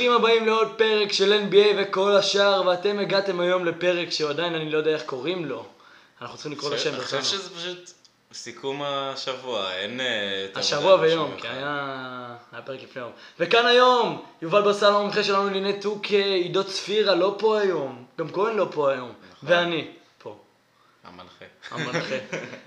ברוכים הבאים לעוד פרק של NBA וכל השאר, ואתם הגעתם היום לפרק שעדיין אני לא יודע איך קוראים לו. אנחנו צריכים לקרוא לשם אני חושב בכלל. שזה פשוט סיכום השבוע, אין... אה, השבוע ויום, כי. היה היה פרק לפני יום. וכאן היום, יובל ברסלו המומחה שלנו לענייני 2K, עידו צפירה לא פה היום, גם כהן לא פה היום, ואני פה. המנחה. המנחה.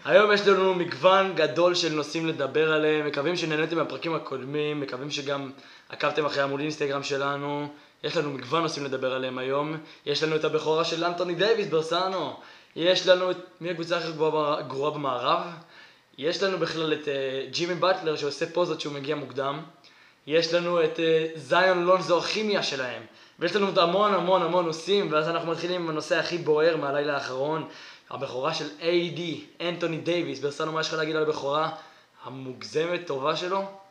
היום יש לנו מגוון גדול של נושאים לדבר עליהם, מקווים שנהניתם מהפרקים הקודמים, מקווים שגם עקבתם אחרי עמוד אינסטגרם שלנו, יש לנו מגוון נושאים לדבר עליהם היום, יש לנו את הבכורה של אנטוני דייוויס ברסנו, יש לנו את מי הקבוצה הכי גרועה במערב, יש לנו בכלל את אה, ג'ימי באטלר שעושה פוזות שהוא מגיע מוקדם, יש לנו את אה, זאיון לונזו הכימיה שלהם, ויש לנו עוד המון המון המון נושאים, ואז אנחנו מתחילים עם הנושא הכי בוער מהלילה האחרון, הבכורה של A.D. אנטוני דייוויס, ברסנו מה יש לך להגיד על הבכורה המוגזמת טובה שלו?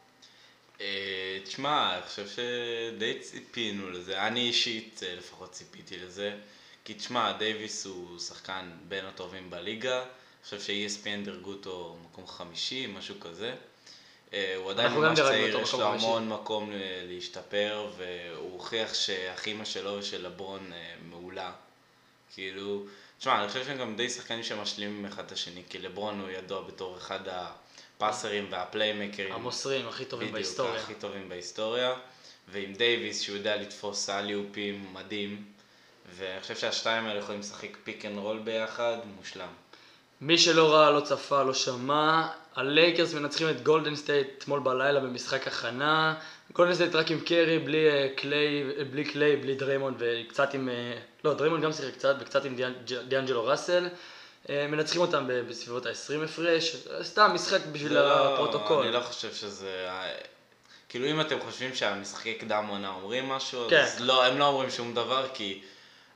אה, תשמע, אני חושב שדי ציפינו לזה, אני אישית אה, לפחות ציפיתי לזה, כי תשמע, דייוויס הוא שחקן בין הטובים בליגה, אני חושב ש-ESPN דירגו אותו מקום חמישי, משהו כזה. אה, הוא עדיין ממש צעיר, יש לו. המון מקום להשתפר, והוא הוכיח שהכימה שלו ושל לברון מעולה. כאילו, תשמע, אני חושב שהם גם די שחקנים שמשלימים אחד את השני, כי לברון הוא ידוע בתור אחד הפאסרים והפליימקרים. המוסרים הכי טובים בדיוק, בהיסטוריה. הכי טובים בהיסטוריה. ועם דייוויס, שהוא יודע לתפוס אליופים מדהים. ואני חושב שהשתיים האלה יכולים לשחק pick and roll ביחד, מושלם. מי שלא ראה, לא צפה, לא שמע, הלייקרס מנצחים את גולדן סטייט אתמול בלילה במשחק הכנה. גולדן סטייט רק עם קרי, בלי אה, קליי, אה, בלי קליי, בלי דריימונד וקצת עם... אה, לא, דריימונד גם שיחק קצת, וקצת עם דיאנ- דיאנג'לו ראסל. אה, מנצחים אותם בסביבות ה-20 הפרש. סתם משחק בשביל לא- הפרוטוקול. אני לא חושב שזה... כאילו אם אתם חושבים שהמשחקי קדם עונה אומרים משהו, כן. אז לא, הם לא אומרים שום דבר, כי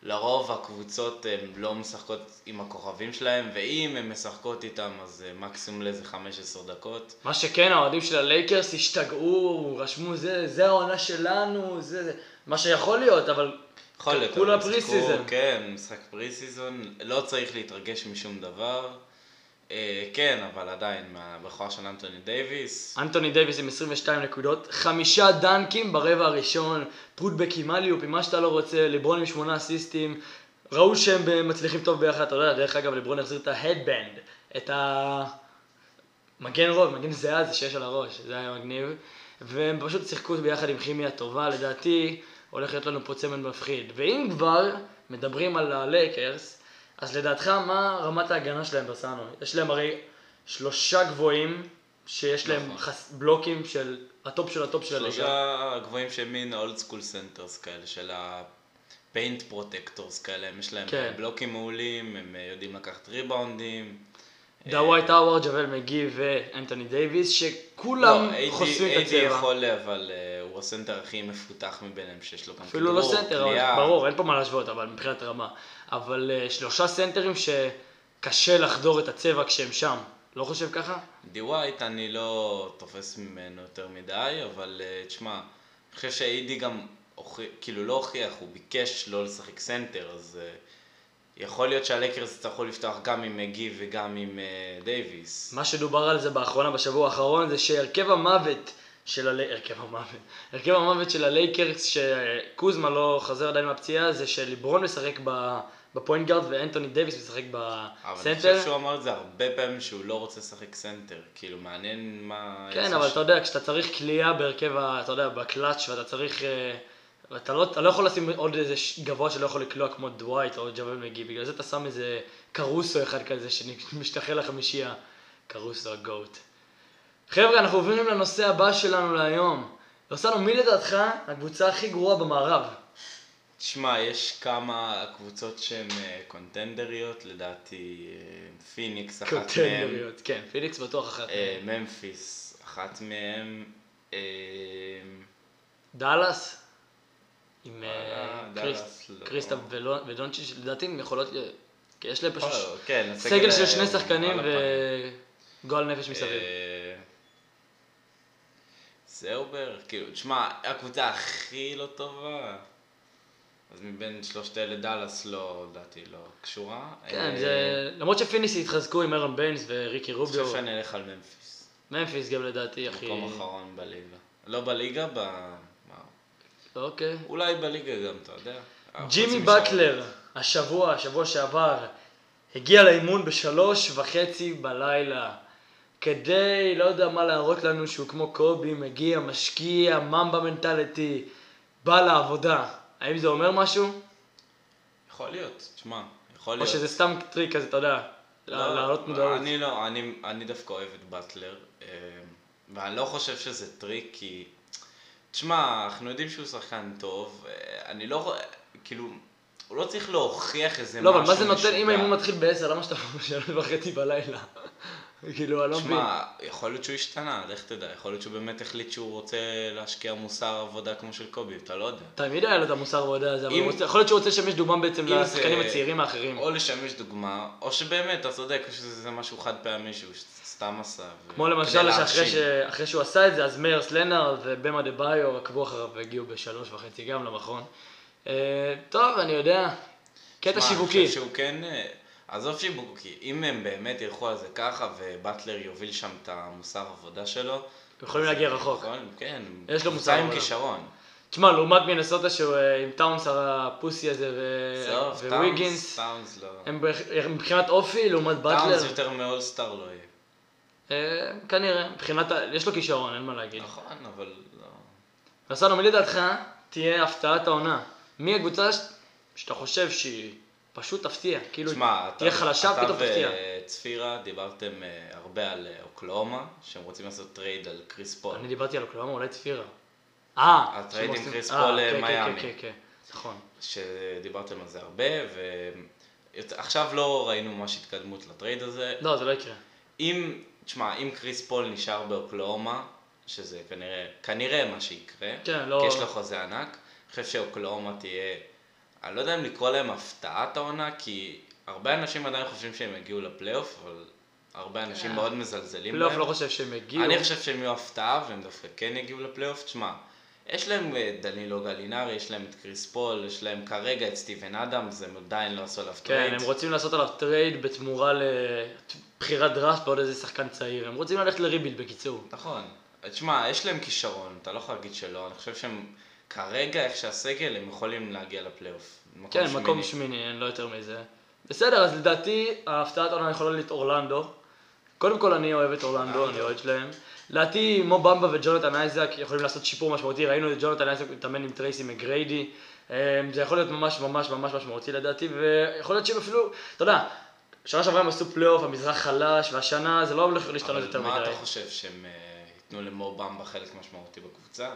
לרוב הקבוצות הן לא משחקות עם הכוכבים שלהם, ואם הן משחקות איתם, אז אה, מקסימום לאיזה 15 דקות. מה שכן, האוהדים של הלייקרס השתגעו, רשמו זה, זה העונה שלנו, זה, זה, מה שיכול להיות, אבל יכול להיות, כולה preseason. כן, משחק preseason, לא צריך להתרגש משום דבר. אה, כן, אבל עדיין, מהבכורה של אנטוני דייוויס, אנטוני דייוויס עם 22 נקודות, חמישה דנקים ברבע הראשון, פוטבקים, אליופים, מה שאתה לא רוצה, לברון עם שמונה אסיסטים, ראו שהם מצליחים טוב ביחד, אתה יודע, דרך אגב, לברון החזיר את ה headband, את המגן רוב, מגן זיעה הזה שיש על הראש, זה היה מגניב, והם פשוט שיחקו ביחד עם כימיה טובה, לדעתי הולך להיות לנו פה צמד מפחיד. ואם כבר מדברים על הלייקרס, אז לדעתך מה רמת ההגנה שלהם רסנו? יש להם הרי שלושה גבוהים שיש להם נכון. חס... בלוקים של הטופ של הטופ של הליגה. שלושה גבוהים שהם מין old school centers כאלה, של ה paint protectors כאלה, יש להם כן. בלוקים מעולים, הם יודעים לקחת ריבאונדים. דווייט האווארד, ג'אוול מגי ואנטוני דייוויס, שכולם לא, חושפים את איידי הצבע. יכול, אבל אה, הוא הסנטר הכי מפותח מביניהם, שיש לו גם אפילו לא סנטר, קליעה. ברור, אין פה מה להשוות, אבל מבחינת רמה. אבל אה, שלושה סנטרים שקשה לחדור את הצבע כשהם שם. לא חושב ככה? דווייט אני לא תופס ממנו יותר מדי, אבל אה, תשמע, אני חושב שאיידי גם, כאילו לא הוכיח, הוא ביקש לא לשחק סנטר, אז יכול להיות שהלייקרס יצטרכו לפתוח גם עם מגי וגם עם אה, דייוויס. מה שדובר על זה באחרונה, בשבוע האחרון, זה שהרכב המוות של הלי... הרכב המוות. הרכב המוות של הלייקרס, שקוזמה לא חזר עדיין מהפציעה, זה שליברון משחק ב... ב point guard ואנטוני דייוויס משחק אבל אני בסנטר. חושב שהוא אמר את זה הרבה פעמים שהוא לא רוצה לשחק סנטר, כאילו מעניין מה... כן, אבל שם. אתה יודע, כשאתה צריך קליעה בהרכב, אתה יודע, בקלאץ' ואתה צריך... אה, אתה לא, אתה לא יכול לשים עוד איזה גבוה שלא יכול לקלוע כמו דווייט או ג'אוול מגי, בגלל זה אתה שם איזה קרוסו אחד כזה שמשתחרר לחמישייה. קרוסו ה GOAT. חבר'ה, אנחנו עוברים לנושא הבא שלנו להיום. רסנו, מי לדעתך הקבוצה הכי גרועה במערב? תשמע, יש כמה קבוצות שהן אה, קונטנדריות, לדעתי אה, פיניקס אחת מהן, קונטנדריות, כן, פיניקס בטוח אחת. אה, ממפיס אחת מהן, דאלאס? עם. קריסטפס ודונצ'יץ', לדעתי הם יכולות... כי יש להם פשוט... כן, סגל של שני שחקנים. וגועל נפש מסביב. אה, בערך, כאילו, תשמע, הקבוצה הכי לא טובה, אז מבין שלושת אלה דאלאס לא, לדעתי, לא קשורה. כן, אה, זה... למרות שפיניקס התחזקו עם ארון ביינס וריקי אני רוביו, חושב שאני אלך על ממפיס. ממפיס גם לדעתי הכי... מקום אחרון בליגה. לא בליגה, ב... אוקיי. אולי בליגה גם, אתה יודע. ג'ימי. בטלר, השבוע, השבוע שעבר, הגיע לאימון בשלוש וחצי בלילה. כדי, לא יודע מה להראות לנו שהוא כמו קובי, מגיע, משקיע, mamba mentality, בא לעבודה. האם זה אומר משהו? יכול להיות, תשמע, יכול או להיות. שזה סתם טריק כזה, אתה יודע, לא, להעלות מודעות? אני לא, אני, אני דווקא אוהב את באטלר, אה, ואני לא חושב שזה טריק, כי... תשמע, אנחנו יודעים שהוא שחקן טוב, אה, אני לא רואה, כאילו, הוא לא צריך להוכיח איזה לא, משהו אבל מה זה נותן, אם. האימון מתחיל בעשר, למה שאתה בשלוש וחצי בלילה? כאילו, אני לא מבין. תשמע, יכול להיות שהוא השתנה, לך תדע, יכול להיות שהוא באמת החליט שהוא רוצה להשקיע מוסר עבודה כמו של קובי, אתה לא יודע. תמיד היה לו את המוסר עבודה הזה, אבל יכול להיות שהוא רוצה לשמש דוגמה בעצם לשחקנים הצעירים האחרים. או לשמש דוגמה, או שבאמת, אתה צודק, שזה משהו חד פעמי שהוא סתם עשה. ו- כמו למשל שאחרי להרשים. ש- אחרי שהוא עשה את זה, אז מאירס לנארד ובאם אדבאיו עקבו אחריו והגיעו בשלוש וחצי גם למכון. אה, טוב, אני יודע, קטע שיווקי. אני חושב שהוא כן, אה, עזוב שיווקי, אם הם באמת ילכו על זה ככה ובטלר יוביל שם את המוסר עבודה שלו, יכולים להגיע רחוק. נכון, כן, יש לו מוסר עם עבודה. כישרון. תשמע, לעומת מינסוטה שהוא אה, עם טאונס ה pussy הזה ו- וויגינס, טאונס, טאונס לא. הם בח- מבחינת אופי לעומת טאונס באטלר, יותר מ all-star לא יהיה. אה, כנראה, מבחינת, יש לו כישרון, אין מה להגיד. נכון, אבל לא. רסנו, מי לדעתך תהיה הפתעת העונה? מי הקבוצה ש- שאתה חושב שהיא פשוט תפתיע? כאילו, תשמע, תהיה אתה- חלשה אתה ופתאום תפתיע. וצפירה דיברתם אה, הרבה על אה, אוקלהומה, שהם רוצים לעשות trade על קריס פול. אני דיברתי על אוקלהומה, אולי צפירה. אה, ה trade עם קריס פול, אה, כן, מיאמי. כן, כן, כן, נכון. שדיברתם על זה הרבה, ועכשיו לא ראינו ממש התקדמות ל trade הזה. לא, זה לא יקרה. אם, תשמע, אם קריס פול נשאר באוקלהומה, שזה כנראה, כנראה מה שיקרה, כן, לא- כי יש לו חוזה ענק, אני חושב שאוקלהומה תהיה, אני לא יודע אם לקרוא להם הפתעת העונה, כי הרבה אנשים עדיין חושבים שהם יגיעו לפלייאוף, אבל הרבה אנשים מאוד מזלזלים פלייאוף בהם. לא חושב שהם יגיעו. אני חושב שהם יהיו הפתעה, והם דווקא כן יגיעו לפלייאוף. תשמע, יש להם את דנילו גלינרי, יש להם את קריס פול, יש להם כרגע את סטיבן אדמס, הם עדיין לא עשו עליו כן, trade. הם רוצים לעשות עליו trade בתמורה לבחירת דראפט בעוד איזה שחקן צעיר. הם רוצים ללכת ל rebuild בקיצור. נכון. תשמע, יש להם כישרון, אתה לא יכול להגיד שלא, אני חושב שהם כרגע, איך שהסגל, הם יכולים להגיע לפלייאוף. כן, שמיני. מקום שמיני, אין לא יותר מזה. בסדר, אז לדעתי ההפתעת העונה יכולה להיות אורלנדו. קודם כל אני אוהב את אורלנדו, אני אוהד שלהם. לדעתי מו במבה וג'ונתן אייזק יכולים לעשות שיפור משמעותי, ראינו את ג'ונתן אייזק מתאמן עם טרייסי מגריידי. אה, זה יכול להיות ממש ממש ממש משמעותי לדעתי, ויכול להיות שהם אפילו, אתה יודע, שנה שעברה הם עשו פלייאוף, המזרח חלש, והשנה זה לא הולך להשתנות יותר אבל מה מדי. אתה חושב, שהם אה, ייתנו למו במבה חלק משמעותי בקבוצה?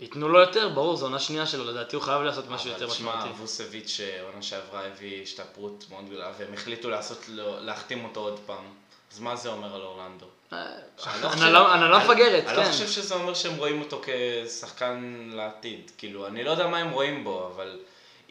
ייתנו לו יותר, ברור, זו עונה שנייה שלו, לדעתי הוא חייב לעשות משהו יותר אבל משמעותי. תשמע, ווסביץ' עונה שעברה הביא השתפרות מאוד גדולה, והם החליטו לעשות להחתים אותו עוד פעם. אז מה זה אומר על אורלנדו? הנהלה מפגרת, אני לא כן. חושב שזה אומר שהם רואים אותו כשחקן לעתיד. כאילו, אני לא יודע מה הם רואים בו, אבל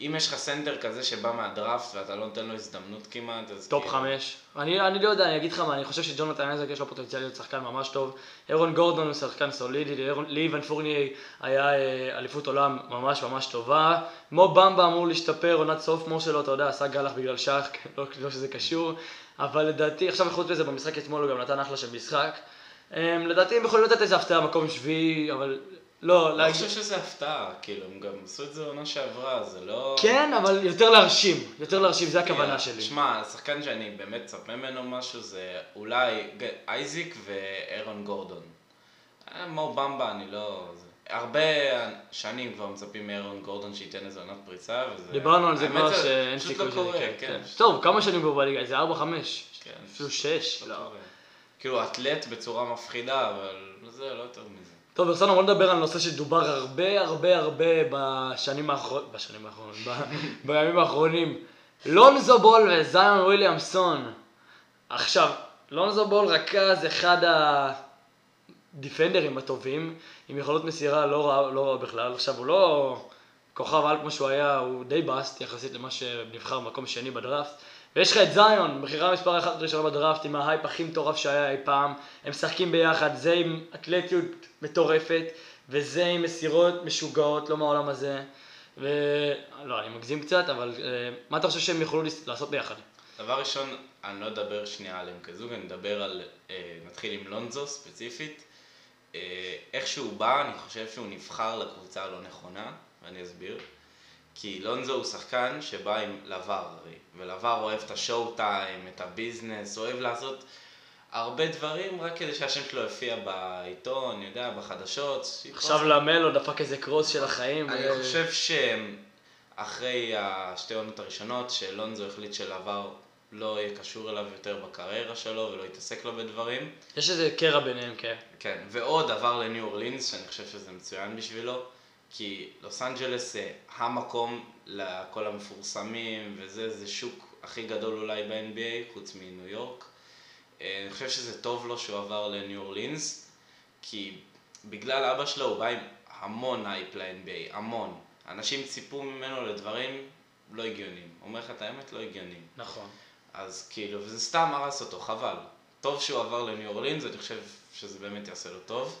אם יש לך סנטר כזה שבא מהדראפט ואתה לא נותן לו הזדמנות כמעט, אז top כאילו- חמש. אני, לא יודע, אני אגיד לך מה, אני חושב שג'ונתן אייזק יש לו פוטנציאל להיות שחקן ממש טוב. אירון גורדון הוא שחקן סולידי, לאיוון פורניי היה אה, אליפות עולם ממש ממש טובה. מו במבה אמור להשתפר, עונת סופמור שלו, אתה יודע, עשה גלח בגלל שח, לא, לא שזה קשור. אבל לדעתי, עכשיו חוץ מזה, במשחק אתמול הוא גם נתן אחלה של משחק. אה, לדעתי הם יכולים לתת איזה הפתעה, מקום שביעי, אבל לא, אני לא להגיד... חושב שזה הפתעה, כאילו, הם גם עשו את זה עונה שעברה, זה לא... כן, אבל יותר להרשים, יותר להרשים, זה הכוונה שלי. שמע, השחקן שאני באמת מצפה ממנו משהו זה אולי אייזיק ואירון גורדון. אה, מו במבה, אני לא... הרבה שנים כבר מצפים מאירון גורדון שייתן איזה עונת פריצה, וזה... דיברנו על זה כבר שאין פשוט סיכוי לא שזה קורה, יקרה. כן. כן. טוב, כמה שנים הוא בליגה? איזה 4-5? כן, אפילו פשוט 6? לא לא. כאילו, אתלט בצורה מפחידה, אבל זה לא יותר מזה. טוב, ברסנו, בוא נדבר על נושא שדובר הרבה הרבה הרבה בשנים האחרונות, בשנים האחרונות, בימים האחרונים. לונזו בול וזיון וויליאמסון. עכשיו, לונזו בול רכז אחד הדיפנדרים הטובים, עם יכולות מסירה לא רע, לא רע בכלל. עכשיו, הוא לא כוכב על כמו שהוא היה, הוא די באסט יחסית למה שנבחר במקום שני בדראפט. ויש לך את זיון, בחירה מספר אחת ראשונה בדראפט, עם ההייפ הכי מטורף שהיה אי פעם. הם משחקים ביחד, זה עם אתלטיות מטורפת, וזה עם מסירות משוגעות, לא מהעולם הזה. ו... לא, אני מגזים קצת, אבל uh, מה אתה חושב שהם יוכלו לעשות ביחד? דבר ראשון, אני לא אדבר שנייה עליהם כזוג, אני אדבר על, אה, נתחיל עם לונזו ספציפית. אה, איך שהוא בא, אני חושב שהוא נבחר לקבוצה הלא נכונה. ואני אסביר. כי לונזו הוא שחקן שבא עם לבר ולבר אוהב את השואו טיים, את הביזנס, אוהב לעשות הרבה דברים רק כדי שהשם שלו יופיע בעיתון, אני יודע, בחדשות. עכשיו למלו דפק איזה קרוס של החיים. אני ו- חושב שאחרי השתי עונות הראשונות, שלונזו החליט שלבר לא יהיה קשור אליו יותר בקריירה שלו ולא יתעסק לו בדברים. יש איזה קרע ביניהם, כן. כן, ועוד עבר לניו אורלינס, שאני חושב שזה מצוין בשבילו, כי לוס אנג'לס זה המקום לכל המפורסמים, וזה, זה שוק הכי גדול אולי ב-NBA, חוץ מניו יורק. אה, אני חושב שזה טוב לו שהוא עבר לניו אורלינס, כי בגלל אבא שלו הוא בא עם המון הייפ ל-NBA, המון. אנשים ציפו ממנו לדברים לא הגיוניים. אומר לך את האמת, לא הגיוניים. נכון. אז כאילו, וזה סתם הרס אותו, חבל. טוב שהוא עבר לניו אורלינס, אני חושב שזה באמת יעשה לו טוב.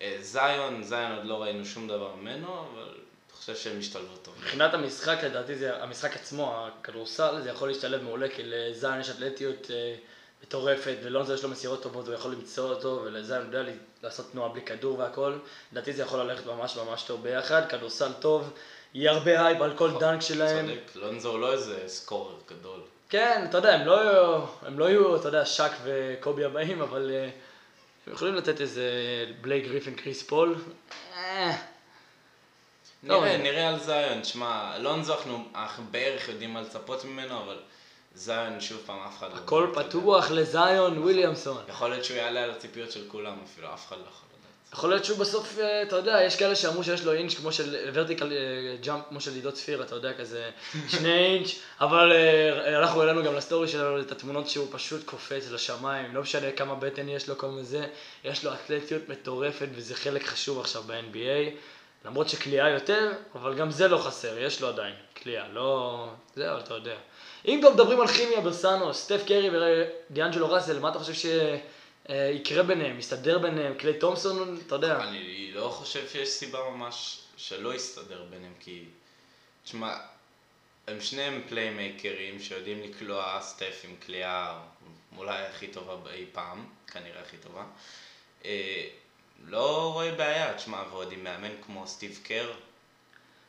אה, זיון, זיון עוד לא ראינו שום דבר ממנו, אבל אני חושב שהם השתלבו טוב. מבחינת המשחק, לדעתי זה, המשחק עצמו, הכדורסל, זה יכול להשתלב מעולה, כי לזיין יש אתלטיות אה, מטורפת, ולונזו יש לו מסירות טובות, הוא יכול למצוא אותו, ולזיין יודע לעשות תנועה בלי כדור והכל. לדעתי זה יכול ללכת ממש ממש טוב ביחד, כדורסל טוב, יהיה הרבה הייפ על כל dunk שלהם. צודק, לונזו הוא לא איזה scorer גדול. כן, אתה יודע, הם לא הם לא יהיו, אתה יודע, שק וקובי הבאים, אבל אה, הם יכולים לתת איזה בלייק גריפין, קריס פול. אה, טוב, נראה, אה. נראה על זיון, שמע, לונזו אנחנו, בערך יודעים מה לצפות ממנו, אבל זיון, שוב פעם, אף אחד לא... הכל. פתוח לזיון וויליאמסון. יכול להיות שהוא יעלה על הציפיות של כולם אפילו, אף אחד לא יכול. יכול להיות שהוא בסוף, אה, אתה יודע, יש כאלה שאמרו שיש לו אינץ' כמו של ורטיקל ג'אמפ כמו של עידו צפיר, אתה יודע, כזה שני אינץ', אבל אה, אנחנו העלינו גם לסטורי שלנו את התמונות שהוא פשוט קופץ לשמיים, לא משנה כמה בטן יש לו, כל מיני יש לו אתלטיות מטורפת וזה חלק חשוב עכשיו ב-NBA, למרות שקליעה יותר, אבל גם זה לא חסר, יש לו עדיין קליעה, לא... זה, אבל אתה יודע. אם כבר מדברים על כימיה ברסנו, סטף קרי ודיאנג'לו ראסל, מה אתה חושב שיקרה ביניהם, יסתדר ביניהם, קליי תומפסון, אתה יודע. אני לא חושב שיש סיבה ממש שלא יסתדר ביניהם, כי... תשמע, הם שניהם פליימייקרים שיודעים לקלוע סטף עם קליעה אולי הכי טובה אי פעם, כנראה הכי טובה. אה, לא רואה בעיה, תשמע, ועוד עם מאמן כמו סטיב קר,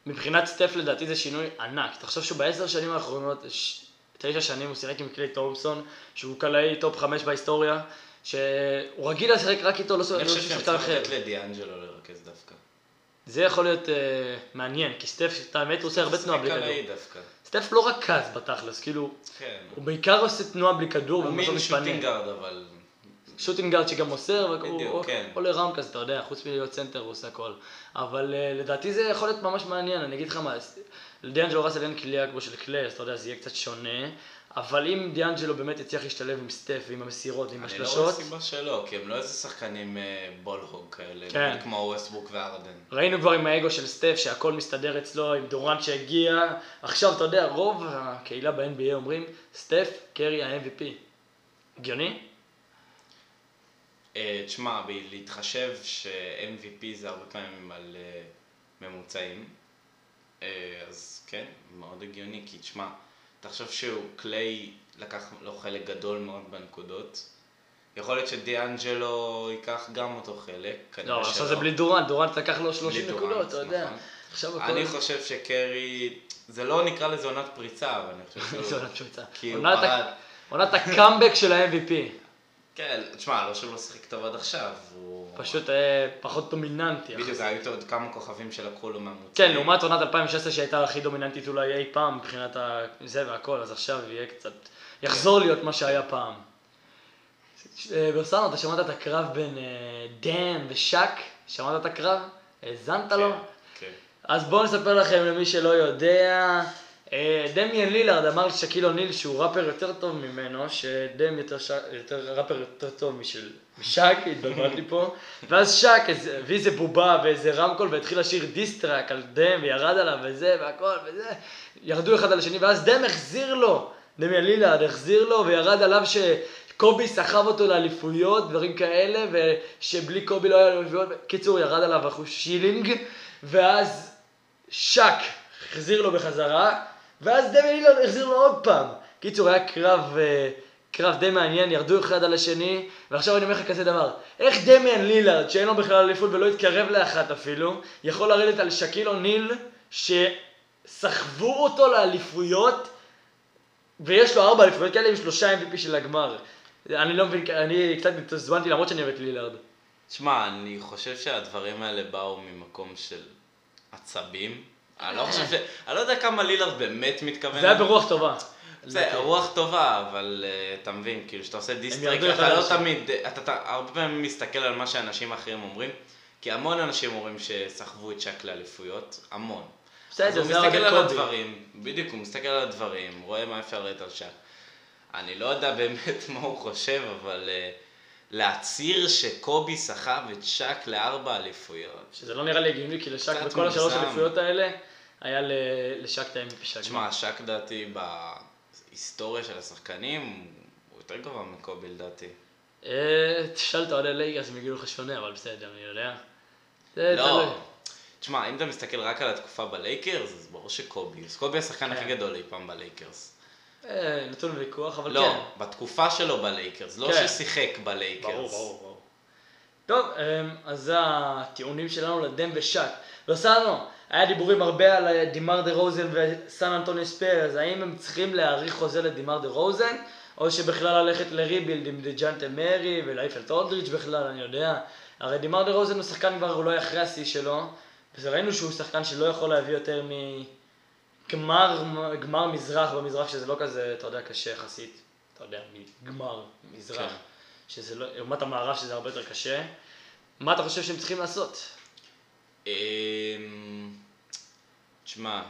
מבחינת סטף לדעתי זה שינוי ענק. תחשוב שהוא בעשר שנים האחרונות, ש- תשע שנים הוא שיחק עם קליי תומפסון, שהוא קלעי top חמש בהיסטוריה, שהוא רגיל לשחק רק איתו, לא אני לא חושב שיש שהם שחקן צריכים אחר. לתת לדיאנג'לו לרכז דווקא. זה יכול להיות uh, מעניין, כי סטף, את האמת, הוא עושה הרבה תנועה בלי כדור. סטף לא רכז בתכלס, כאילו, כן. הוא בעיקר עושה תנועה בלי כדור, הוא מין. shooting guard, אבל... shooting guard שגם מוסר, הוא כן. all around כזה, אתה יודע, חוץ מלהיות סנטר הוא עושה הכל. אבל אה, לדעתי זה יכול להיות ממש מעניין, אני אגיד לך מה, לדיאנג'לו ראסל אין קליעה כמו של קליי, אז אתה יודע, זה יהיה קצת שונה. אבל אם דיאנג'לו באמת יצליח להשתלב עם סטף ועם המסירות ועם אני לא רואה השלשות, סיבה שלא, כי הם לא איזה שחקנים אה, ball hog כאלה, כן. כמו ווסטברוק והארדן. ראינו כבר עם האגו של סטף שהכל מסתדר אצלו, עם דורנט שהגיע. עכשיו, אתה יודע, רוב הקהילה ב-NBA אומרים, סטף, קרי ה-MVP. הגיוני? אה, תשמע, להתחשב ש-MVP זה הרבה פעמים על אה, ממוצעים, אז כן, מאוד הגיוני, כי תשמע, תחשוב שהוא, קליי לקח לו חלק גדול מאוד בנקודות. יכול להיות שדיאנג'לו ייקח גם אותו חלק, לא, עכשיו. זה בלי דורנט, דורנט לקח לו 30 בלי נקודות, אתה יודע. נכון. אני חושב שקרי, זה לא נקרא לזה עונת פריצה, אבל אני חושב זה שהוא... עונת פריצה. הוא עונת ה- פרד. עונת הקאמבק של ה-MVP. כן, תשמע, לא שהוא לא שיחק טוב עד עכשיו, הוא... פשוט אה, פחות דומיננטי. בדיוק. היו איתו עוד כמה כוכבים שלקחו לו מהמוצאים. כן, לעומת עונת 2016 שהייתה הכי דומיננטית אולי אי פעם מבחינת זה והכל, אז עכשיו יהיה קצת... יחזור להיות מה שהיה פעם. אה, ברסנו, אתה שמעת את הקרב בין אה, דן ושאק? שמעת את הקרב? האזנת לו? כן, כן. אז בואו נספר לכם למי שלא יודע. אה, דמיאן לילארד אמר לשקיל אוניל שהוא ראפר יותר טוב ממנו, שדם יותר, ש... יותר ראפר יותר טוב משל משאק, התבלבלתי פה, ואז איזה- הביא איזה בובה ואיזה רמקול והתחיל לשיר diss track על דם וירד עליו וזה והכל וזה, ירדו אחד על השני ואז דם החזיר לו, דמיאן לילארד החזיר לו וירד עליו שקובי סחב אותו לאליפויות, דברים כאלה, ושבלי קובי לא היה אליפויות, קיצור ירד עליו אחושילינג, ואז שק החזיר לו בחזרה, ואז דמי לילארד החזיר לו עוד פעם. קיצור, היה קרב, אה, קרב די מעניין, ירדו אחד על השני, ועכשיו אני אומר לך כזה דבר, איך דמיאן לילארד, שאין לו בכלל אליפות ולא התקרב לאחת אפילו, יכול לרדת על שקיל אוניל שסחבו אותו לאליפויות, ויש לו ארבע אליפויות כאלה עם שלושה MVP של הגמר. אני לא מבין, אני קצת התעצבנתי למרות שאני אוהב את לילארד. תשמע, אני חושב שהדברים האלה באו ממקום של עצבים. אני לא חושב ש... אני לא יודע כמה לילארד באמת מתכוון. זה היה ברוח טובה. זה רוח טובה, אבל אה, אתה מבין, כאילו, כשאתה עושה אחד אתה לא. תמיד, אתה אתה הרבה פעמים מסתכל על מה שאנשים אחרים אומרים, כי המון אנשים אומרים שסחבו את שק לאליפויות, המון. בסדר, הוא זה מסתכל על. הדברים, בדיוק, הוא מסתכל על הדברים, רואה מה אפשר לראות על שק. אני לא יודע באמת מה הוא חושב, אבל אה, להצהיר שקובי סחב את שק לארבע אליפויות. שזה לא נראה לי הגיוני, כי לשק בכל השלוש. אליפויות האלה, היה ל- לשק את ה-MVP של הגמר. תשמע, שק לדעתי בהיסטוריה של השחקנים, הוא יותר גבוה מקובי לדעתי. אה, תשאל את אוהדי ליגאס, הם יגידו לך שונה, אבל בסדר, אני יודע. לא. תשמע, אם אתה מסתכל רק על התקופה בלייקרס, אז ברור שקובי, אז קובי השחקן הכי כן. גדול אי פעם בלייקרס. אה, נתון לוויכוח, אבל לא, כן. בתקופה שלו בלייקרס, לא כן. ששיחק בלייקרס. ברור, ברור, ברור. טוב, אמ, אז זה הטיעונים שלנו לדם ושק. לוסאנו, היה דיבורים הרבה על אה, דימר דה רוזן וסן אנטוניו ספיירס, האם הם צריכים להאריך חוזה לדימר דה רוזן, או שבכלל ללכת לריבילד עם דג'אנטה מרי ולאייפלט אולדריץ' בכלל, אני יודע. הרי דימר דה רוזן הוא שחקן כבר אולי אחרי השיא שלו, וראינו שהוא שחקן שלא יכול להביא יותר מגמר גמר מזרח במזרח, שזה לא כזה, אתה יודע, קשה יחסית. אתה יודע, מגמר מזרח. כן. שזה לא, לעומת המערב שזה הרבה יותר קשה. מה אתה חושב שהם צריכים לעשות? תשמע,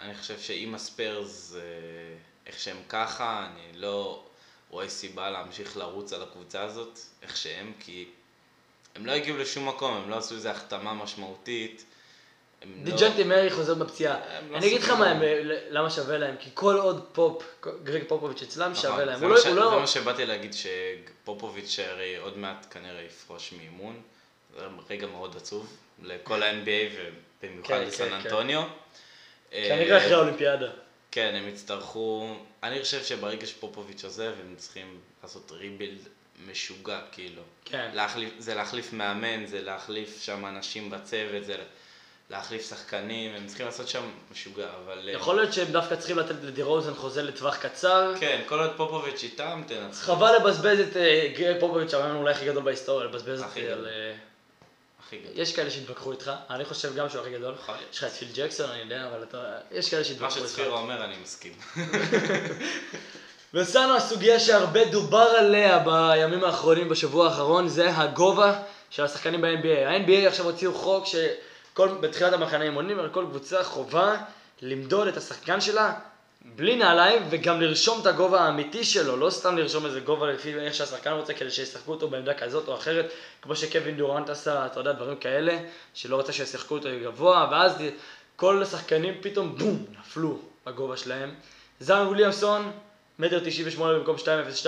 אני חושב שאם הספיירס, אה, איך שהם ככה, אני לא רואה סיבה להמשיך לרוץ על הקבוצה הזאת, איך שהם, כי הם לא הגיעו לשום מקום, הם לא עשו איזו החתמה משמעותית. לא- דג'ונטה מארי חוזר בפציעה. לא אני אגיד לך מה. הם, למה שווה להם, כי כל עוד פופ, גרג פופוביץ' אצלם נכון, שווה להם. זה מה לא, ש- הוא זה לא, מה שבאתי להגיד, שפופוביץ' הרי עוד מעט כנראה יפרוש מאימון. זה רגע מאוד עצוב לכל ה-NBA ובמיוחד כן, לסן כן, אנטוניו. כנראה אה, אחרי האולימפיאדה. כן, הם יצטרכו, אני חושב שברגע שפופוביץ' עוזב, הם צריכים לעשות rebuild משוגע, כאילו. כן. להחליף, זה להחליף מאמן, זה להחליף שם אנשים בצוות, זה להחליף שחקנים, הם צריכים לעשות שם משוגע, אבל... אה, יכול להיות שהם דווקא צריכים לתת לדירוזן חוזה לטווח קצר. כן, כל עוד פופוביץ' איתם, תנצחו. חבל לבזבז את אה, פופוביץ', המאמן אולי הכי גדול בהיסטוריה, לבזבז את זה גדול. על... אה, הכי גדול. יש כאלה שיתווכחו איתך, אני חושב גם שהוא הכי גדול. יש לך את פיל ג'קסון, אני יודע, אבל אתה... יש כאלה מה שיתווכחו איתך. שצפירה אומר, אני מסכים. וסנו, הסוגיה שהרבה דובר עליה בימים האחרונים, בשבוע האחרון, זה הגובה של השחקנים ב-NBA. ה-NBA עכשיו הוציאו חוק שבתחילת המחנה אימונים, על כל קבוצה חובה למדוד את השחקן שלה בלי נעליים, וגם לרשום את הגובה האמיתי שלו, לא סתם לרשום איזה גובה לפי איך שהשחקן רוצה, כדי שישחקו אותו בעמדה כזאת או אחרת, כמו שקווין דורנט עשה, אתה יודע, דברים כאלה, שלא רצה שישחקו אותו גבוה, ואז כל השחקנים פתאום בום, נפלו בגובה שלהם. זן וויליאמסון, מטר 98 במקום 2.02,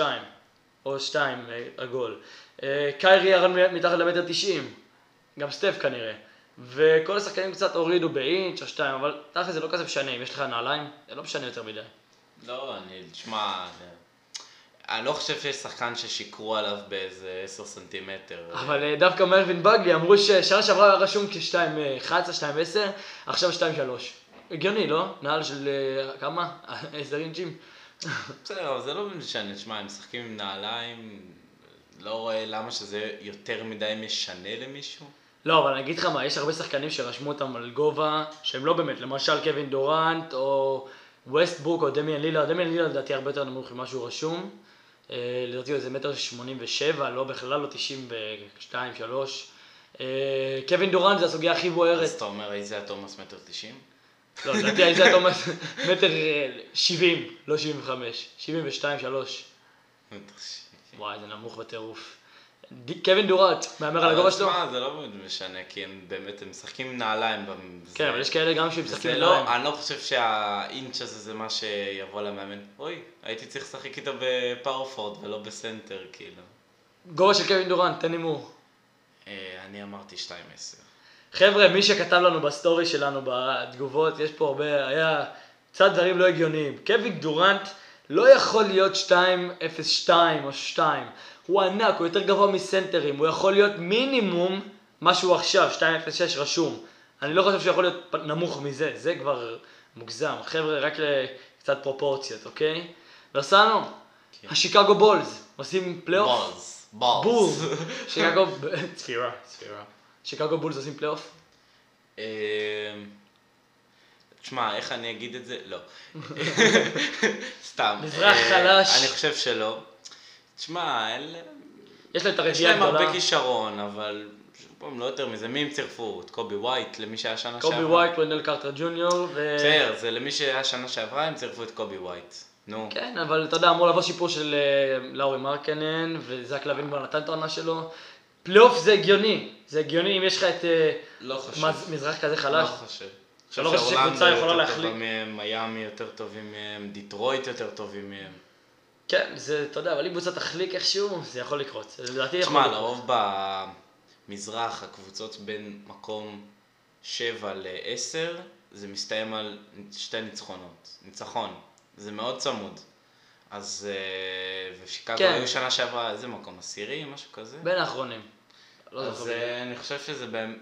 או 2 אה, עגול. אה, קיירי ירד מתחת למטר 90, גם סטף כנראה. וכל השחקנים קצת הורידו באינץ' או 2, אבל תכל'ס זה לא כזה משנה, אם יש לך נעליים, זה לא משנה יותר מדי. לא, אני, תשמע, אני- לא חושב שיש שחקן ששיקרו עליו באיזה 10 סנטימטר. אבל אה, דווקא מרווין בגלי אמרו ששנה שעברה היה רשום כ-2.11, 2.10, עכשיו 2.3. הגיוני, לא? נעל של אה, כמה? 10 אינצ'ים? בסדר, אבל זה לא משנה, תשמע, הם משחקים עם נעליים, לא רואה למה שזה יותר מדי משנה למישהו. לא, אבל אני אגיד לך מה, יש הרבה שחקנים שרשמו אותם על גובה שהם לא באמת, למשל קווין דורנט או ווסטברוק או דמיאן לילה, דמיאן לילה לדעתי הרבה יותר נמוך ממה שהוא רשום. אה, לדעתי הוא איזה מטר שמונים ושבע, לא בכלל לא תשעים ושתיים, שלוש. אה, קווין דורנט זה הסוגיה הכי בוערת. אז אתה אומר, איזה תומאס מטר תשעים? לא, לדעתי איזה תומאס מטר אה, שבעים, לא שבעים וחמש. שבעים ושתיים, שלוש. וואי, זה נמוך בטירוף. קווין דורנט, מהמר על הגובה שלו? שמע, זה לא באמת משנה, כי הם באמת, הם משחקים עם נעליים. כן, אבל יש כאלה גם שמשחקים עם לא, נעליים. אני לא חושב שהאינץ' הזה זה מה שיבוא למאמן. אוי, הייתי צריך לשחק איתו ב power forward ולא בסנטר, כאילו. גובה של קווין דורנט, תן הימור. אה, אני אמרתי 2-10. חבר'ה, מי שכתב לנו בסטורי שלנו בתגובות, יש פה הרבה, היה קצת דברים לא הגיוניים. קווין דורנט לא יכול להיות 2.02 או 2. הוא ענק, הוא יותר גבוה מסנטרים, הוא יכול להיות מינימום מה שהוא עכשיו, 2.06 רשום. אני לא חושב שהוא יכול להיות נמוך מזה, זה כבר מוגזם. חבר'ה, רק לקצת פרופורציות, אוקיי? בסנו, כן. השיקגו בולס, עושים פלייאוף? בולס. בולס. בולס. שיקגו, צפירה, צפירה. שיקגו בולס עושים פלייאוף? אמ, תשמע, איך אני אגיד את זה? לא. סתם. מזרח אה, חלש. אני חושב שלא. תשמע, אין להם... יש להם את יש הרביעייה להם הגדולה. הרבה כישרון, אבל שוב פעם, לא יותר מזה. מי הם צירפו? את קובי ווייט, למי שהיה שנה שעברה? קובי ווייט, וונדל קרטר ג'וניור, ו... בסדר, זה למי שהיה שנה שעברה, הם צירפו את קובי ווייט. נו. כן, אבל אתה יודע, אמור לבוא שיפור של אה, לאורי מרקנן, וזק לוין כבר נתן את העונה שלו. פלייאוף זה הגיוני, זה הגיוני אם יש לך את אה, לא חושב. מז- מזרח כזה לא חלש. חושב. אתה לא חושב שקבוצה יכולה להחליק? מהם, מיאמי יותר טובים מהם, דיטרויט יותר טובים מהם. כן, זה, אתה יודע, אבל אם קבוצה תחליק איכשהו, זה יכול לקרות. זה לדעתי יכול תשמע, לקרות. לרוב במזרח הקבוצות בין מקום 7 ל-10, זה מסתיים על שתי ניצחונות. ניצחון. זה מאוד צמוד. אז, אה, ושיקגו כן. היו שנה שעברה, איזה מקום? עשירי? משהו כזה? בין האחרונים. לא אז זוכר. אה, אני חושב שזה בהם...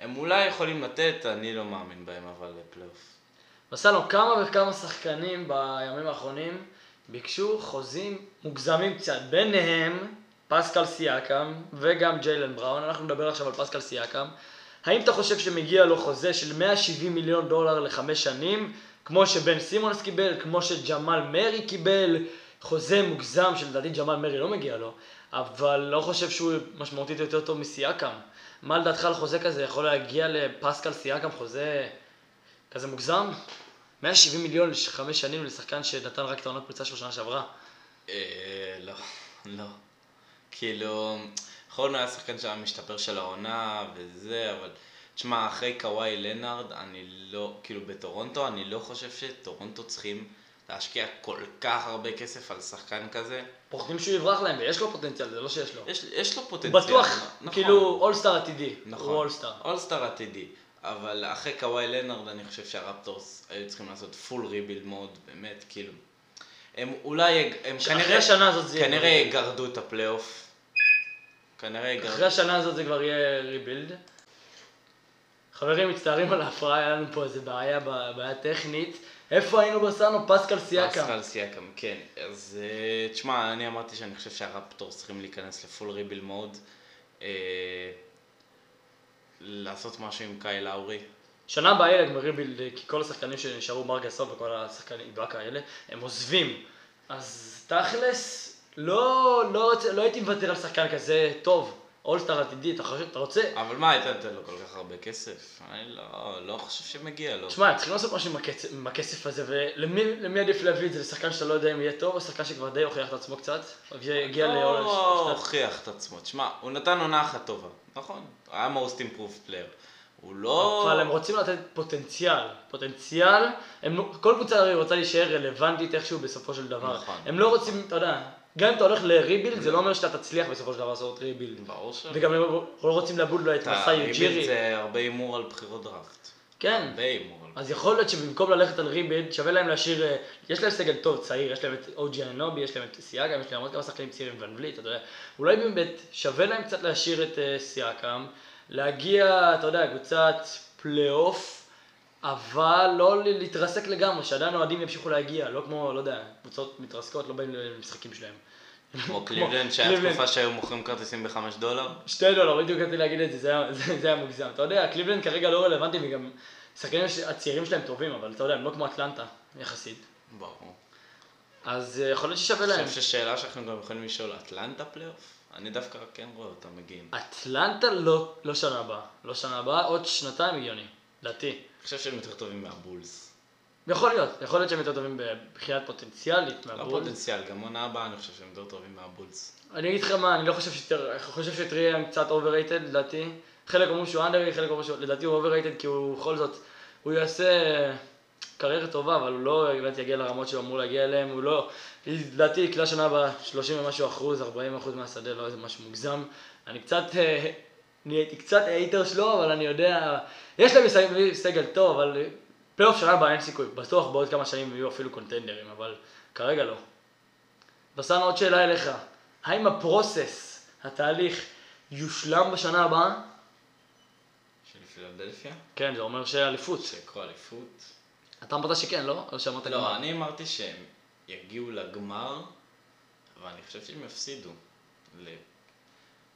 הם אולי יכולים לתת, אני לא מאמין בהם, אבל פלייאוף. בסנו, כמה וכמה שחקנים בימים האחרונים ביקשו חוזים מוגזמים קצת. ביניהם פסקל סיאקם וגם ג'יילן בראון. אנחנו נדבר עכשיו על פסקל סיאקם. האם אתה חושב שמגיע לו חוזה של 170 מיליון דולר לחמש שנים, כמו שבן סימונס קיבל, כמו שג'מאל מרי קיבל, חוזה מוגזם שלדעתי ג'מאל מרי לא מגיע לו, אבל לא חושב שהוא משמעותית יותר טוב מסיאקם. מה לדעתך על חוזה כזה? יכול להגיע לפסקל סיאקם חוזה כזה מוגזם? 170 מיליון לחמש שנים לשחקן שנתן רק את העונת פריצה שלו שנה שעברה. אה, לא, לא. כאילו, להיות היה שחקן שהיה משתפר של העונה וזה, אבל... תשמע, אחרי קוואי לנארד, אני לא, כאילו בטורונטו, אני לא חושב שטורונטו צריכים להשקיע כל כך הרבה כסף על שחקן כזה. פוחדים שהוא יברח להם, ויש לו פוטנציאל, זה לא שיש לו. יש, יש לו פוטנציאל. בטוח, נכון. כאילו, אולסטאר עתידי. נכון. הוא אולסטאר. אולסטאר עתידי. אבל אחרי קוואי לנארד, אני חושב שהרפטורס היו צריכים לעשות full rebuild mode, באמת, כאילו. הם אולי, הם אחרי כנראה, השנה הזאת זה יהיה... כנראה יגרדו את הפלייאוף. כנראה אחרי יגרדו. השנה הזאת זה כבר יהיה rebuild. חברים, מצטערים על ההפרעה, היה לנו פה איזה בעיה, בעיה טכנית. איפה היינו בסנו? פסקל סיאקם. פסקל סיאקם, כן. אז אה, תשמע, אני אמרתי שאני חושב שהרפטורס צריכים להיכנס ל full rebuild mode. לעשות משהו עם קייל לאורי. שנה הבאה יהיה לגמרי rebuild, כי כל השחקנים שנשארו, מר גסול וכל השחקנים, באקה האלה, הם עוזבים. אז תכלס, לא, לא, לא הייתי מוותר על שחקן כזה טוב. אולסטאר עתידי, אתה חושב, אתה רוצה? אבל מה, היית נותן לו כל כך הרבה כסף? אני לא, לא חושב שמגיע לו. תשמע, צריכים לעשות משהו עם הכסף, עם הכסף הזה, ולמי למי עדיף להביא את זה? לשחקן שאתה לא יודע אם יהיה טוב, או שחקן שכבר די הוכיח את עצמו קצת? והגיע לא הוכיח את עצמו. תשמע, הוא נתן עונה אחת טובה, נכון? היה most improved player. הוא לא... אבל הם רוצים לתת פוטנציאל, פוטנציאל, הם, לא- כל קבוצה הרי רוצה להישאר רלוונטית איכשהו בסופו של דבר. נכון. הם לא רוצים, אתה יודע, גם אם אתה הולך ל rebuild, זה לא אומר שאתה תצליח בסופו של דבר לעשות rebuild. ברור שלא. וגם הם לא רוצים לאבוד לו את אתה- מסאי rebuild יוג'ירי. זה הרבה הימור על בחירות דראפט. כן. הרבה הימור. אז יכול להיות שבמקום ללכת על rebuild, שווה להם להשאיר, אה, יש להם סגל טוב, צעיר, יש להם את אוג'י אנובי, יש להם את סיאקם, יש להם עוד כמה שחקנים צעירים ואן וליט, אתה יודע, אולי באמת שווה להם קצת להשאיר את אה, סיאקם, להגיע, אתה יודע, קבוצת פלייאוף, אבל לא להתרסק לגמרי, שעדיין אוהדים ימשיכו להגיע, לא כמו, לא יודע, קבוצות מתרסקות, לא באים למשחקים שלהם. כמו קליבלנד, שהיה. תקופה שהיו מוכרים כרטיסים בחמש דולר. שתי דולר, בדיוק רציתי להגיד את זה, זה היה- זה זה היה מוגזם. אתה יודע, קליבלנד כרגע לא רלוונטי וגם השחקנים הש- הצעירים שלהם טובים, אבל אתה יודע, הם לא כמו אטלנטה, יחסית. ברור. אז אה, יכול להיות ששווה אני להם. חושב ששאלה שאנחנו גם יכולים לשאול, אטלנטה פלייאוף? אני דווקא כן רואה אותם מגיעים. אטלנטה לא, לא שנה הבאה. לא שנה הבאה, עוד שנתיים הגיוני, לדעתי. אני חושב שהם יותר טובים מהבולס. יכול להיות, יכול להיות שהם יותר טובים מבחינת פוטנציאלית לא מהבולס. פוטנציאל, גם עונה הבאה אני חושב שהם יותר טובים מהבולס. אני אגיד לך מה, אני לא חושב שיותר, אני חושב שטריי קצת overrated לדעתי. חלק אומרים שהוא underrated, חלק אומרים שהוא, לדעתי הוא overrated כי הוא בכל זאת, הוא יעשה קריירה טובה, אבל הוא לא באמת יגיע לרמות שהוא אמור להגיע אליהם, הוא לא, לדעתי יקלע שנה הבאה 30 ומשהו אחוז, 40 אחוז מהשדה, לא איזה משהו מוגזם. אני קצת, אה, נהייתי קצת hater שלו, אבל אני יודע, יש להם סגל טוב, אבל פלייאוף שנה הבאה אין סיכוי, בטוח בעוד כמה שנים יהיו אפילו contenderים, אבל כרגע לא. בסנו, עוד שאלה אליך, האם ה process, התהליך, יושלם בשנה הבאה? שלפי פילדלפיה, כן, זה אומר שאליפות. שיקחו אליפות. אתה אמרת שכן, לא? או שאמרת לא, גמר? אני אמרתי שהם יגיעו לגמר, אבל אני חושב שהם יפסידו. ל...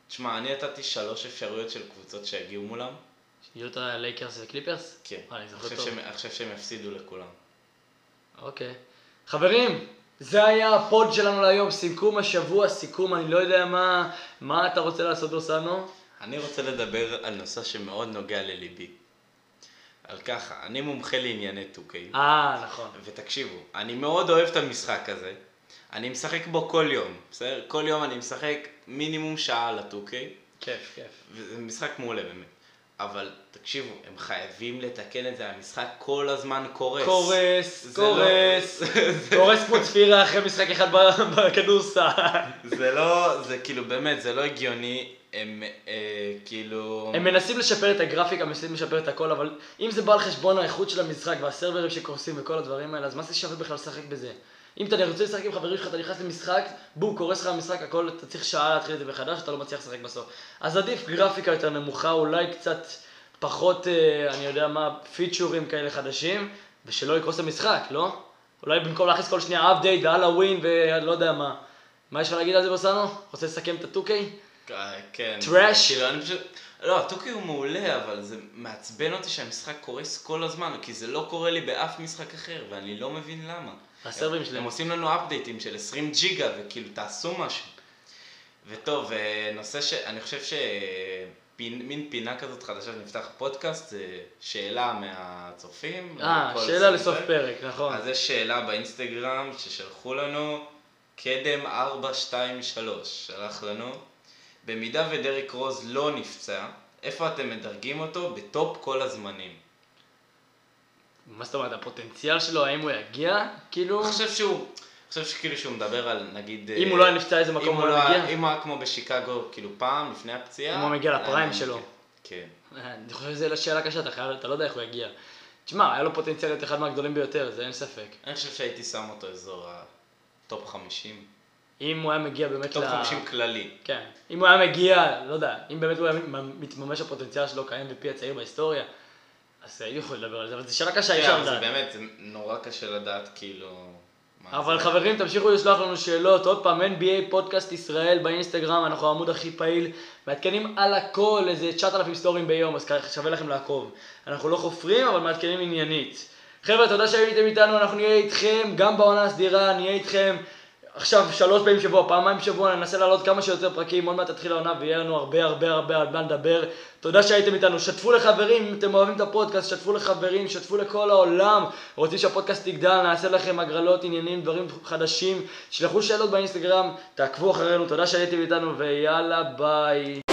תשמע, אני נתתי שלוש אפשרויות של קבוצות שיגיעו מולם. יהיו את הלייקרס וקליפרס? כן. אני זוכר חושב טוב. שהם- אני חושב שהם יפסידו לכולם. אוקיי. חברים, זה היה הפוד שלנו להיום, סיכום השבוע, סיכום, אני לא יודע מה, מה אתה רוצה לעשות דוסנו? אני רוצה לדבר על נושא שמאוד נוגע לליבי. על ככה, אני מומחה לענייני 2K. אה, נכון. ותקשיבו, אני מאוד אוהב את המשחק הזה. אני משחק בו כל יום, בסדר? כל יום אני משחק מינימום שעה על ה-2K, כיף, כיף. וזה משחק מעולה באמת. אבל תקשיבו, הם חייבים לתקן את זה, המשחק כל הזמן קורס. קורס, לא- קורס, קורס כמו צפירה אחרי משחק אחד בכדורסל. זה לא, זה כאילו באמת, זה לא הגיוני, הם אה, כאילו... הם מנסים לשפר את הגרפיקה, מנסים לשפר את הכל, אבל אם זה בא על חשבון האיכות של המשחק והסרברים שקורסים וכל הדברים האלה, אז מה זה שווה בכלל לשחק בזה? אם אתה רוצה לשחק עם חברים שלך, אתה נכנס למשחק, בום, קורס לך המשחק, הכל, אתה צריך שעה להתחיל את זה מחדש, אתה לא מצליח לשחק בסוף. אז עדיף גרפיקה יותר נמוכה, אולי קצת פחות, אה, אני יודע מה, פיצ'ורים כאלה חדשים, ושלא יקרוס המשחק, לא? אולי במקום להכניס כל שנייה update והלואוין ולא יודע מה. מה יש לך להגיד על זה בוסנו? רוצה לסכם את ה-2K? אה, כן. Trash? כאילו, אני פשוט... לא, הטוקי הוא מעולה, אבל זה מעצבן אותי שהמשחק קורס כל הזמן, כי זה לא קורה לי באף משחק אחר, ואני לא מבין למה. הסרברים הם שלהם. עושים לנו אפדייטים של 20 ג'יגה, וכאילו, תעשו משהו. וטוב, אה, נושא ש... אני חושב שמין פינה כזאת חדשה שנפתח פודקאסט, זה שאלה מהצופים. אה, שאלה סוף לסוף פרק. פרק, נכון. אז יש שאלה באינסטגרם ששלחו לנו, קדם 423 שלח לנו, במידה ודריק רוז לא נפצע, איפה אתם מדרגים אותו בטופ כל הזמנים? מה זאת אומרת, הפוטנציאל שלו, האם הוא יגיע? כאילו, אני חושב שהוא, אני חושב שכאילו שהוא מדבר על נגיד... אם אה, הוא לא היה נפצע, איזה מקום הוא לא מגיע? אם הוא היה כמו בשיקגו, כאילו פעם, לפני הפציעה... אם הוא מגיע היה לפריים. שלו. כן. אה, אני חושב שזו שאלה קשה, אתה לא יודע איך הוא יגיע. תשמע, היה לו פוטנציאל להיות אחד מהגדולים ביותר, זה אין ספק. אני חושב שהייתי שם אותו אזור ה top 50. אם הוא היה מגיע באמת top 50 כללי. כן. אם הוא היה מגיע, לא יודע, אם באמת הוא היה מתממש הפוטנציאל שלו קיים בפי הצעיר בהיסטוריה, אז היינו יכולים לדבר על זה, אבל זו שאלה קשה, אי אפשר אבל זה לדעת. באמת, זה נורא קשה לדעת כאילו... אבל. חברים, תמשיכו לשלוח לנו שאלות. עוד פעם, NBA פודקאסט ישראל באינסטגרם, אנחנו העמוד הכי פעיל. מעדכנים על הכל, איזה 9,000 סטורים ביום, אז שווה לכם לעקוב. אנחנו לא חופרים, אבל מעדכנים עניינית. חבר'ה, תודה שהייתם איתנו, אנחנו נהיה איתכם גם בעונה הסדירה, נהיה איתכם עכשיו שלוש פעמים בשבוע, פעמיים בשבוע, ננסה לעלות כמה שיותר פרקים, עוד מעט תתחיל העונה ויהיה לנו הרבה הרבה הרבה על מה לדבר. תודה שהייתם איתנו, שתפו לחברים, אם אתם אוהבים את הפודקאסט, שתפו לחברים, שתפו לכל העולם. רוצים שהפודקאסט יגדל, נעשה לכם הגרלות, עניינים, דברים חדשים. שלחו שאלות באינסטגרם, תעקבו אחרינו, תודה שהייתם איתנו ויאללה ביי.